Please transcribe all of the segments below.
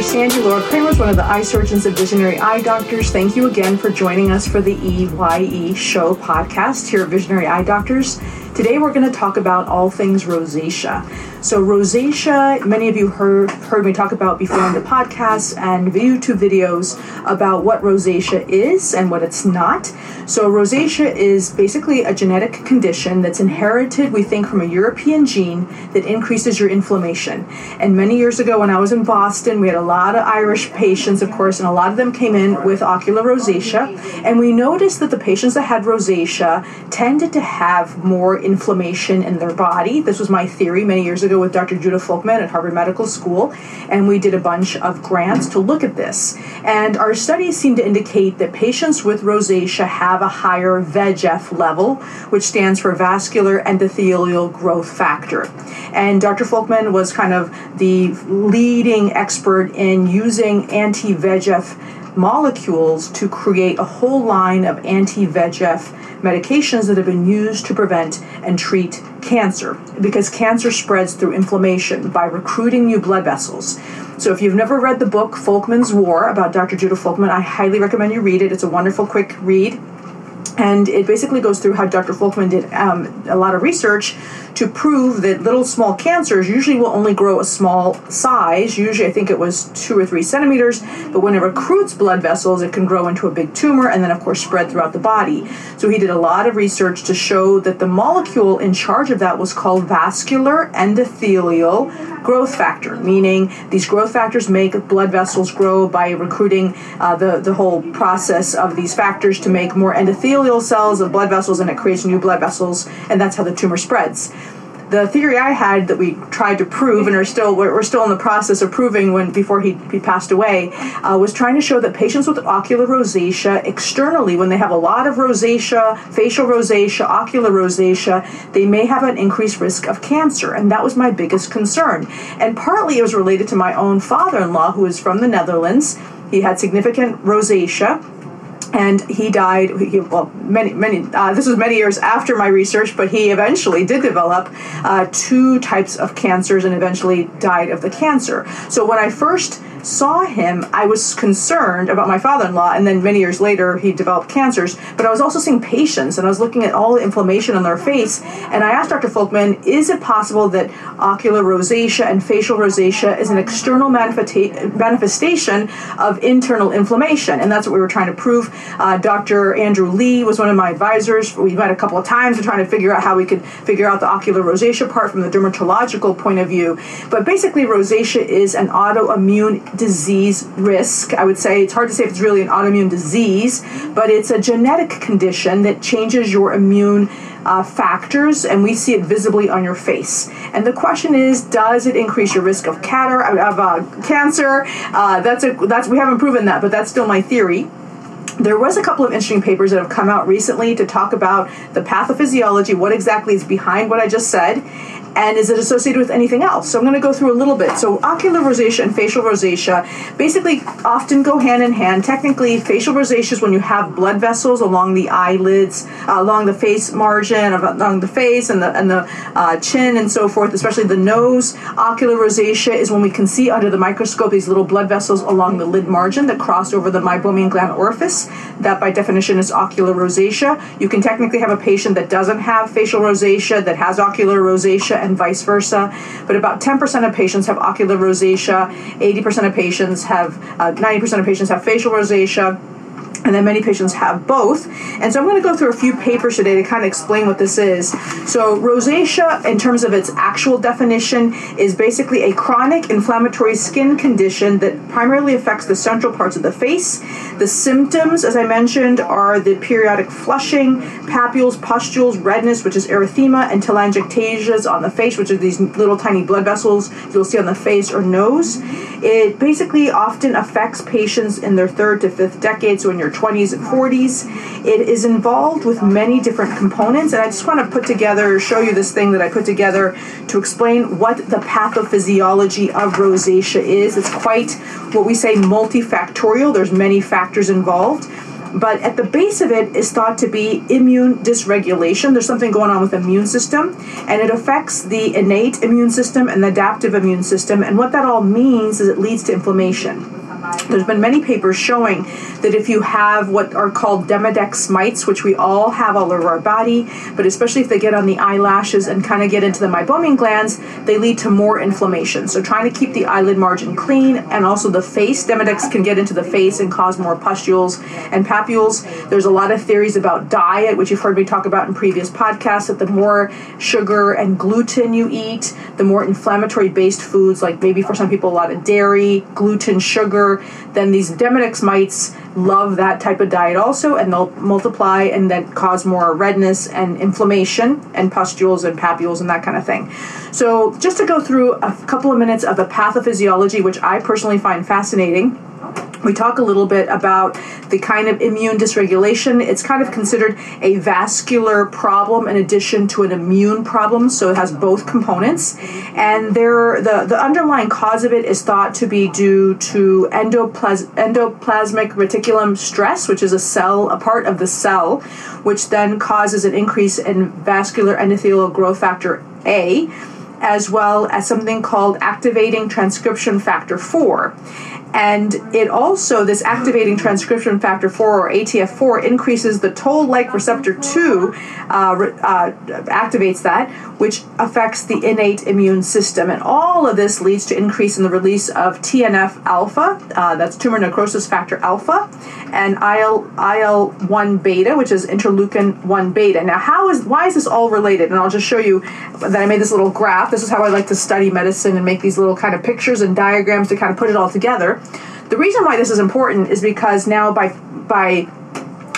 Dr. Sandy Laura Cremers is one of the eye surgeons at Visionary Eye Doctors. Thank you again for joining us for the EYE Show podcast here at Visionary Eye Doctors. Today we're going to talk about all things rosacea. So, rosacea, many of you heard, heard me talk about before on the podcast and YouTube videos about what rosacea is and what it's not. So, rosacea is basically a genetic condition that's inherited, we think, from a European gene that increases your inflammation. And many years ago, when I was in Boston, we had a lot of Irish patients, of course, and a lot of them came in with ocular rosacea. And we noticed that the patients that had rosacea tended to have more inflammation in their body. This was my theory many years ago with Dr. Judah Folkman at Harvard Medical School, and we did a bunch of grants to look at this. And our studies seem to indicate that patients with rosacea have a higher VEGF level, which stands for vascular endothelial growth factor. And Dr. Folkman was kind of the leading expert in using anti VEGF molecules to create a whole line of anti VEGF medications that have been used to prevent and treat cancer because cancer spreads through inflammation by recruiting new blood vessels. So if you've never read the book Folkman's War about Dr. Judah Folkman, I highly recommend you read it. It's a wonderful, quick read and it basically goes through how Dr. Folkman did um, a lot of research to prove that little small cancers usually will only grow a small size. Usually, I think it was two or three centimeters, but when it recruits blood vessels, it can grow into a big tumor and then, of course, spread throughout the body. So, he did a lot of research to show that the molecule in charge of that was called vascular endothelial growth factor, meaning these growth factors make blood vessels grow by recruiting uh, the, the whole process of these factors to make more endothelial cells of blood vessels, and it creates new blood vessels, and that's how the tumor spreads. The theory I had that we tried to prove and are still we're, still in the process of proving when before he, he passed away uh, was trying to show that patients with ocular rosacea externally when they have a lot of rosacea facial rosacea ocular rosacea they may have an increased risk of cancer and that was my biggest concern. And partly it was related to my own father-in-law who is from the Netherlands. He had significant rosacea and he died he, well many many uh, this was many years after my research but he eventually did develop uh, two types of cancers and eventually died of the cancer. So when i first saw him, I was concerned about my father in law, and then many years later, he developed cancers. But I was also seeing patients, and I was looking at all the inflammation on their face. And I asked Dr. Folkman, is it possible that ocular rosacea and facial rosacea is an external manifesta- manifestation of internal inflammation? And that's what we were trying to prove. Uh, Dr. Andrew Lee was one of my advisors. We met a couple of times to trying to figure out how we could figure out the ocular rosacea part from the dermatological point of view. But basically, rosacea is an autoimmune disease risk. I would say it's hard to say if it's really an autoimmune disease, but it's a genetic condition that changes your immune uh, factors, and we see it visibly on your face. And the question is, does it increase your risk of catar- of uh, cancer? Uh, that's a that's we haven't proven that, but that's still my theory there was a couple of interesting papers that have come out recently to talk about the pathophysiology, what exactly is behind what I just said, and is it associated with anything else? So I'm going to go through a little bit. So ocular rosacea and facial rosacea basically often go hand in hand. Technically, facial rosacea is when you have blood vessels along the eyelids, uh, along the face margin, along the face and the and the uh, chin and so forth, especially the nose. Ocular rosacea is when we can see under the microscope these little blood vessels along the lid margin that cross over the meibomian gland orifice. That by definition is ocular rosacea. You can technically have a patient that doesn't have facial rosacea that has ocular rosacea and vice versa. But about 10% of patients have ocular rosacea, 80% of patients have, uh, 90% of patients have facial rosacea and then many patients have both. And so I'm going to go through a few papers today to kind of explain what this is. So, rosacea, in terms of its actual definition, is basically a chronic inflammatory skin condition that primarily affects the central parts of the face. The symptoms, as I mentioned, are the periodic flushing, papules, pustules, redness, which is erythema, and telangiectasias on the face, which are these little tiny blood vessels you'll see on the face or nose. It basically often affects patients in their third to fifth decade, so in your 20s and 40s. It is involved with many different components, and I just want to put together, show you this thing that I put together to explain what the pathophysiology of rosacea is. It's quite what we say multifactorial, there's many factors involved. but at the base of it is thought to be immune dysregulation. There's something going on with the immune system, and it affects the innate immune system and the adaptive immune system. And what that all means is it leads to inflammation. There's been many papers showing that if you have what are called Demodex mites, which we all have all over our body, but especially if they get on the eyelashes and kind of get into the meibomian glands, they lead to more inflammation. So trying to keep the eyelid margin clean and also the face, Demodex can get into the face and cause more pustules and papules. There's a lot of theories about diet, which you've heard me talk about in previous podcasts, that the more sugar and gluten you eat, the more inflammatory based foods, like maybe for some people a lot of dairy, gluten, sugar, then these Demodex mites love that type of diet also, and they'll multiply and then cause more redness and inflammation and pustules and papules and that kind of thing. So, just to go through a couple of minutes of the pathophysiology, which I personally find fascinating we talk a little bit about the kind of immune dysregulation. It's kind of considered a vascular problem in addition to an immune problem, so it has both components. And there, the, the underlying cause of it is thought to be due to endoplas- endoplasmic reticulum stress, which is a cell, a part of the cell, which then causes an increase in vascular endothelial growth factor A, as well as something called activating transcription factor 4 and it also this activating transcription factor 4 or atf4 increases the toll-like receptor 2 uh, uh, activates that which affects the innate immune system. And all of this leads to increase in the release of tnf alpha uh, that's tumor necrosis factor alpha and il il1 beta which is interleukin 1 beta. Now how is why is this all related? And i'll just show you that i made this little graph. This is how i like to study medicine and make these little kind of pictures and diagrams to kind of put it all together the reason why this is important is because now by by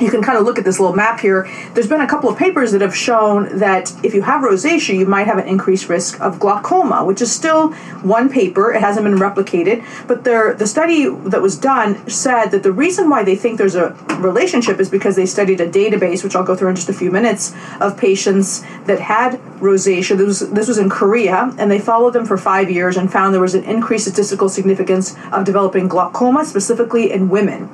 you can kind of look at this little map here. There's been a couple of papers that have shown that if you have rosacea, you might have an increased risk of glaucoma, which is still one paper. It hasn't been replicated, but there, the study that was done said that the reason why they think there's a relationship is because they studied a database, which I'll go through in just a few minutes, of patients that had rosacea. This was, this was in Korea, and they followed them for five years and found there was an increased statistical significance of developing glaucoma, specifically in women.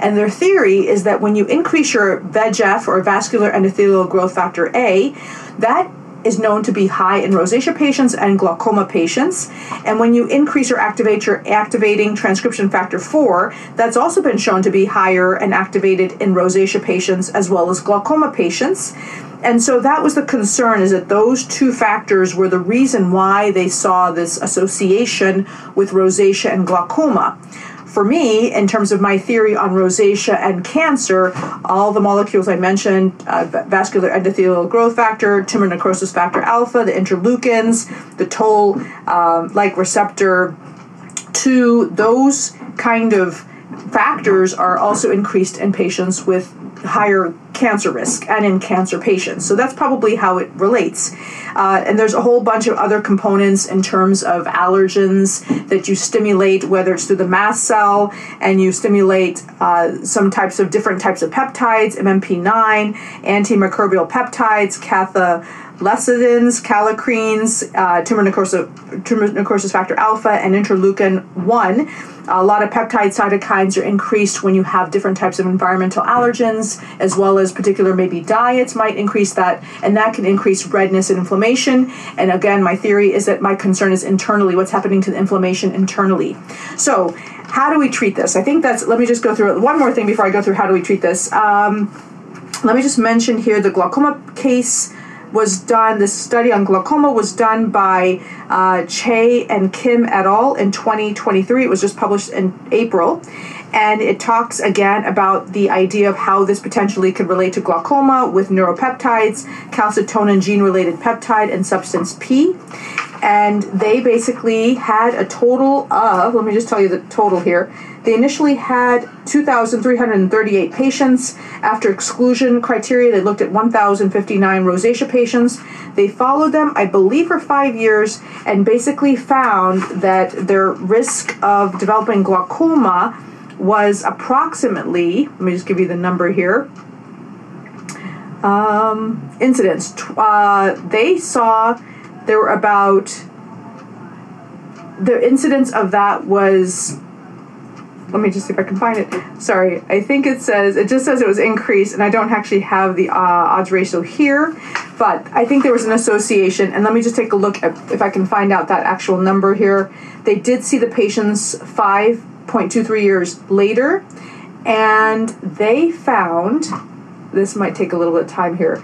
And their theory is that when you increase increase your VEGF or vascular endothelial growth factor A, that is known to be high in rosacea patients and glaucoma patients. And when you increase or activate your activating transcription factor 4, that's also been shown to be higher and activated in rosacea patients as well as glaucoma patients. And so that was the concern is that those two factors were the reason why they saw this association with rosacea and glaucoma for me, in terms of my theory on rosacea and cancer, all the molecules I mentioned uh, vascular endothelial growth factor, tumor necrosis factor alpha, the interleukins, the toll um, like receptor 2, those kind of factors are also increased in patients with higher cancer risk and in cancer patients. So that's probably how it relates. Uh, and there's a whole bunch of other components in terms of allergens that you stimulate, whether it's through the mast cell and you stimulate uh, some types of different types of peptides, MMP9, antimicrobial peptides, catha lecithins, uh, tumor, necrosis, tumor necrosis factor alpha, and interleukin 1. A lot of peptide cytokines are increased when you have different types of environmental allergens, as well as particular maybe diets might increase that, and that can increase redness and inflammation. And again, my theory is that my concern is internally what's happening to the inflammation internally. So, how do we treat this? I think that's, let me just go through one more thing before I go through how do we treat this. Um, let me just mention here the glaucoma case was done, this study on glaucoma was done by uh, Che and Kim et al. in 2023. It was just published in April. And it talks again about the idea of how this potentially could relate to glaucoma with neuropeptides, calcitonin gene related peptide, and substance P. And they basically had a total of let me just tell you the total here. They initially had 2338 patients. After exclusion criteria they looked at 1059 rosacea patients. They followed them i believe for five years and basically found that their risk of developing glaucoma was approximately let me just give you the number here um, incidents uh, they saw there were about the incidence of that was let me just see if I can find it. Sorry, I think it says it just says it was increased, and I don't actually have the uh, odds ratio here, but I think there was an association. And let me just take a look at if I can find out that actual number here. They did see the patients five point two three years later, and they found this might take a little bit of time here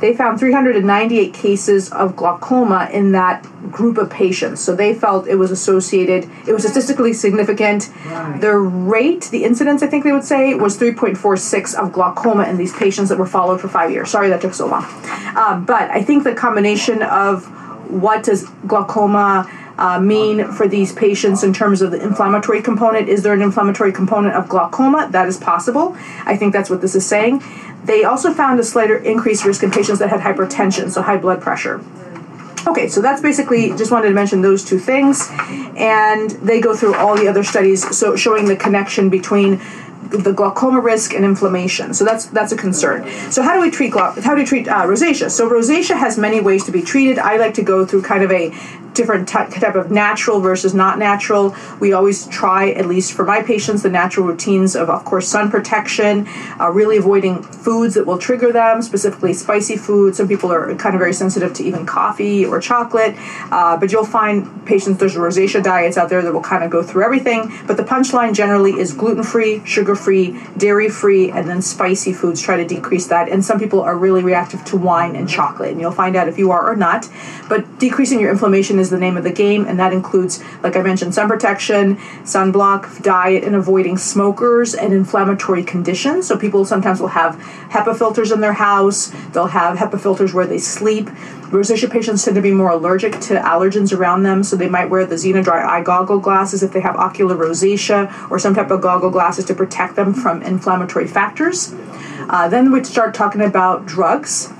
they found 398 cases of glaucoma in that group of patients. So they felt it was associated, it was statistically significant. Right. The rate, the incidence, I think they would say, was 3.46 of glaucoma in these patients that were followed for five years. Sorry that took so long. Um, but I think the combination of what does glaucoma uh, mean for these patients in terms of the inflammatory component? Is there an inflammatory component of glaucoma? That is possible. I think that's what this is saying. They also found a slighter increased risk in patients that had hypertension, so high blood pressure. Okay, so that's basically just wanted to mention those two things, and they go through all the other studies, so showing the connection between the glaucoma risk and inflammation. So that's that's a concern. So how do we treat glau- how do we treat uh, rosacea? So rosacea has many ways to be treated. I like to go through kind of a different type of natural versus not natural. We always try, at least for my patients, the natural routines of, of course, sun protection, uh, really avoiding foods that will trigger them, specifically spicy foods. Some people are kind of very sensitive to even coffee or chocolate, uh, but you'll find patients, there's rosacea diets out there that will kind of go through everything. But the punchline generally is gluten free, sugar free, dairy free, and then spicy foods. Try to decrease that. And some people are really reactive to wine and chocolate, and you'll find out if you are or not. But decreasing your inflammation is is the name of the game, and that includes, like I mentioned, sun protection, sunblock, diet, and avoiding smokers and inflammatory conditions. So people sometimes will have HEPA filters in their house. They'll have HEPA filters where they sleep. Rosacea patients tend to be more allergic to allergens around them, so they might wear the Xenodry eye goggle glasses if they have ocular rosacea or some type of goggle glasses to protect them from inflammatory factors. Uh, then we start talking about drugs.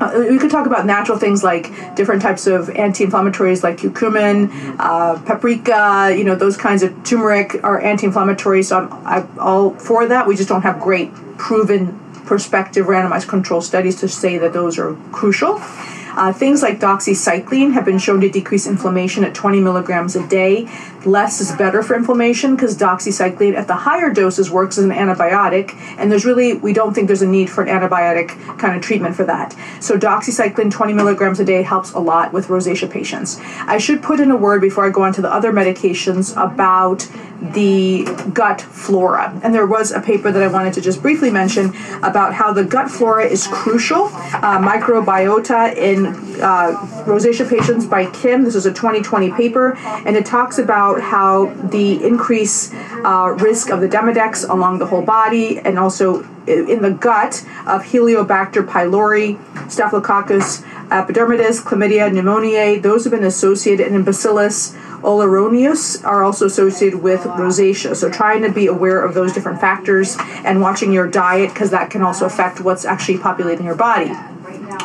Uh, we could talk about natural things like different types of anti-inflammatories like curcumin, uh, paprika, you know, those kinds of turmeric are anti-inflammatory. So I'm, I'm all for that. We just don't have great proven prospective randomized control studies to say that those are crucial. Uh, things like doxycycline have been shown to decrease inflammation at 20 milligrams a day. Less is better for inflammation because doxycycline at the higher doses works as an antibiotic, and there's really, we don't think there's a need for an antibiotic kind of treatment for that. So, doxycycline 20 milligrams a day helps a lot with rosacea patients. I should put in a word before I go on to the other medications about the gut flora. And there was a paper that I wanted to just briefly mention about how the gut flora is crucial. Uh, microbiota in uh, rosacea patients by Kim. This is a 2020 paper, and it talks about how the increased uh, risk of the Demodex along the whole body and also in the gut of Helicobacter pylori, Staphylococcus epidermidis, chlamydia pneumoniae, those have been associated, in Bacillus oleronius are also associated with rosacea. So trying to be aware of those different factors and watching your diet because that can also affect what's actually populating your body.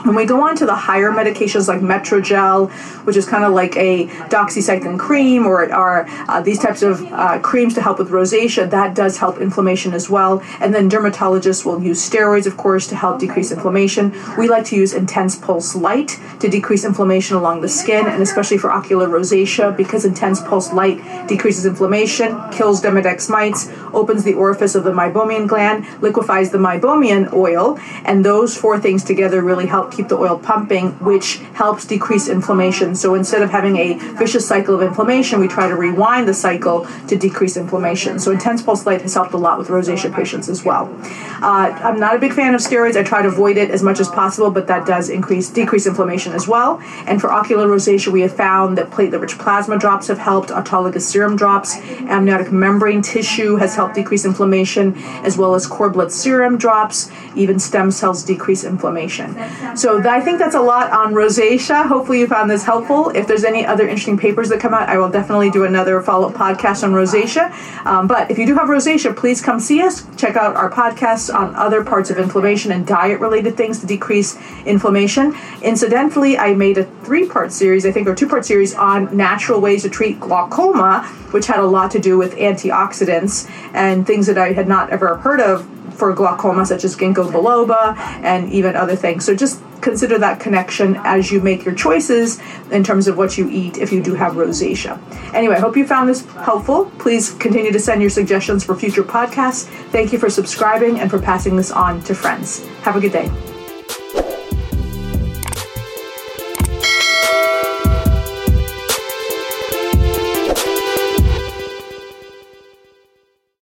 When we go on to the higher medications like Metrogel, which is kind of like a doxycycline cream or, uh, these types of uh, creams to help with rosacea, that does help inflammation as well. And then dermatologists will use steroids, of course, to help decrease inflammation. We like to use intense pulse light to decrease inflammation along the skin, and especially for ocular rosacea, because intense pulse light decreases inflammation, kills Demodex mites, opens the orifice of the meibomian gland, liquefies the meibomian oil, and those four things together really help keep the oil pumping, which helps decrease inflammation. So instead of having a vicious cycle of inflammation, we try to rewind the cycle to decrease inflammation. So intense pulse light has helped a lot with rosacea patients as well. Uh, I'm not a big fan of steroids. I try to avoid it as much as possible, but that does increase decrease inflammation as well. And for ocular rosacea, we have found that platelet-rich plasma drops have helped. Autologous serum drops, amniotic membrane tissue has helped decrease inflammation, as well as cord blood serum drops. Even stem cells decrease inflammation. So I think that's a lot on rosacea. Hopefully you found this helpful. If there's any other interesting papers that come out, I will definitely do another follow-up podcast on rosacea. Um, but if you do have rosacea, please come see us. Check out our podcasts on other parts of inflammation and diet-related things to decrease inflammation. Incidentally, I made a three-part series, I think, or two-part series on natural ways to treat glaucoma, which had a lot to do with antioxidants and things that I had not ever heard of for glaucoma, such as ginkgo biloba and even other things. So just consider that connection as you make your choices in terms of what you eat if you do have rosacea. Anyway, I hope you found this helpful. Please continue to send your suggestions for future podcasts. Thank you for subscribing and for passing this on to friends. Have a good day.